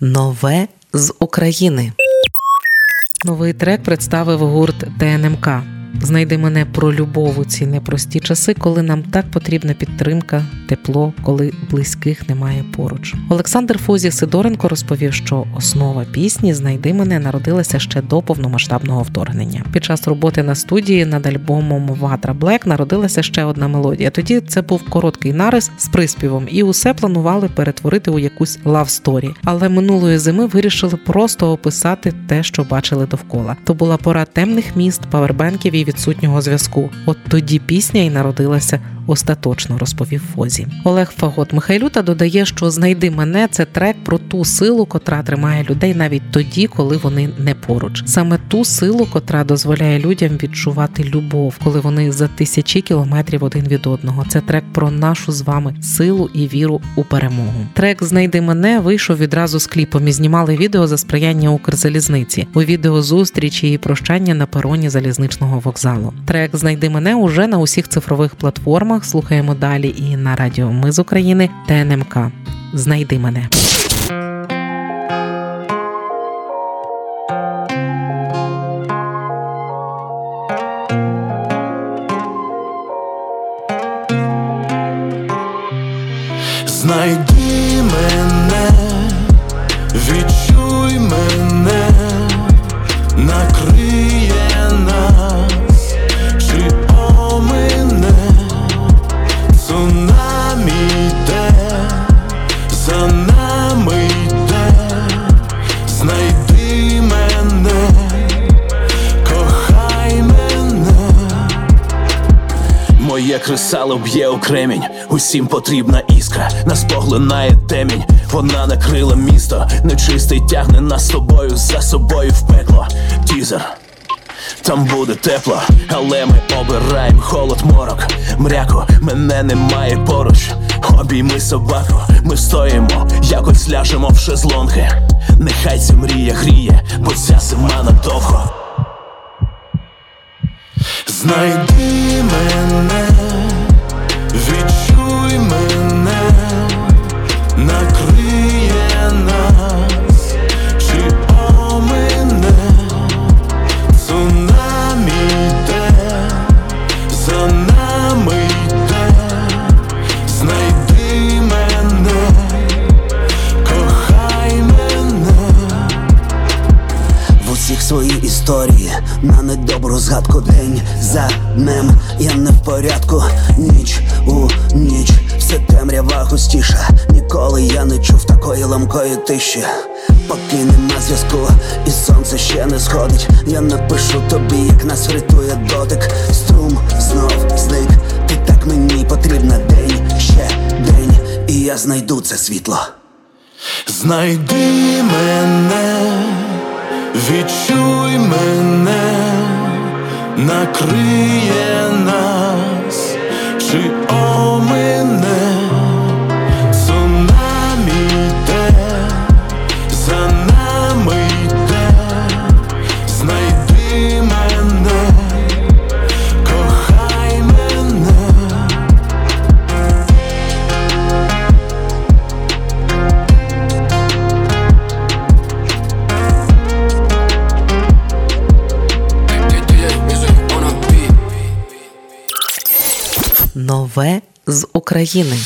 Нове з України. Новий трек представив гурт ТНМК. Знайди мене про любов у ці непрості часи, коли нам так потрібна підтримка, тепло, коли близьких немає поруч. Олександр Фозі Сидоренко розповів, що основа пісні Знайди мене народилася ще до повномасштабного вторгнення. Під час роботи на студії над альбомом Ватра Black народилася ще одна мелодія. Тоді це був короткий нарис з приспівом, і усе планували перетворити у якусь лав-сторі. Але минулої зими вирішили просто описати те, що бачили довкола. То була пора темних міст, павербанків, відсутнього зв'язку. От тоді пісня і народилася остаточно, розповів Фозі. Олег Фагот Михайлюта додає, що знайди мене це трек про ту силу, котра тримає людей навіть тоді, коли вони не поруч. Саме ту силу, котра дозволяє людям відчувати любов, коли вони за тисячі кілометрів один від одного. Це трек про нашу з вами силу і віру у перемогу. Трек Знайди мене вийшов відразу з кліпом і знімали відео за сприяння Укрзалізниці. У відео зустрічі і прощання на пероні залізничного вокзалу. Трек Знайди мене уже на усіх цифрових платформах програмах. Слухаємо далі і на радіо Ми з України ТНМК. Знайди мене. Моє кресало б'є у кремінь, усім потрібна іскра, нас поглинає темінь, вона накрила місто, нечистий тягне нас з тобою за собою в пекло. Тізер. Там буде тепло, але ми обираємо холод морок. Мряко, мене немає поруч. Обійми собаку, ми стоїмо, якось ляжемо в шезлонги. Нехай ця мрія гріє, бо ця зима надовго. Знайди мене, свої історії на недобру згадку день за днем я не в порядку, ніч у ніч, все темрява густіша. Ніколи я не чув такої ламкої тиші. Поки нема зв'язку, і сонце ще не сходить. Я напишу тобі, як нас врятує дотик. Струм знов зник. Ти так мені потрібна день, ще день, і я знайду це світло. Знайди мене, накриє нас, чи Нове з України.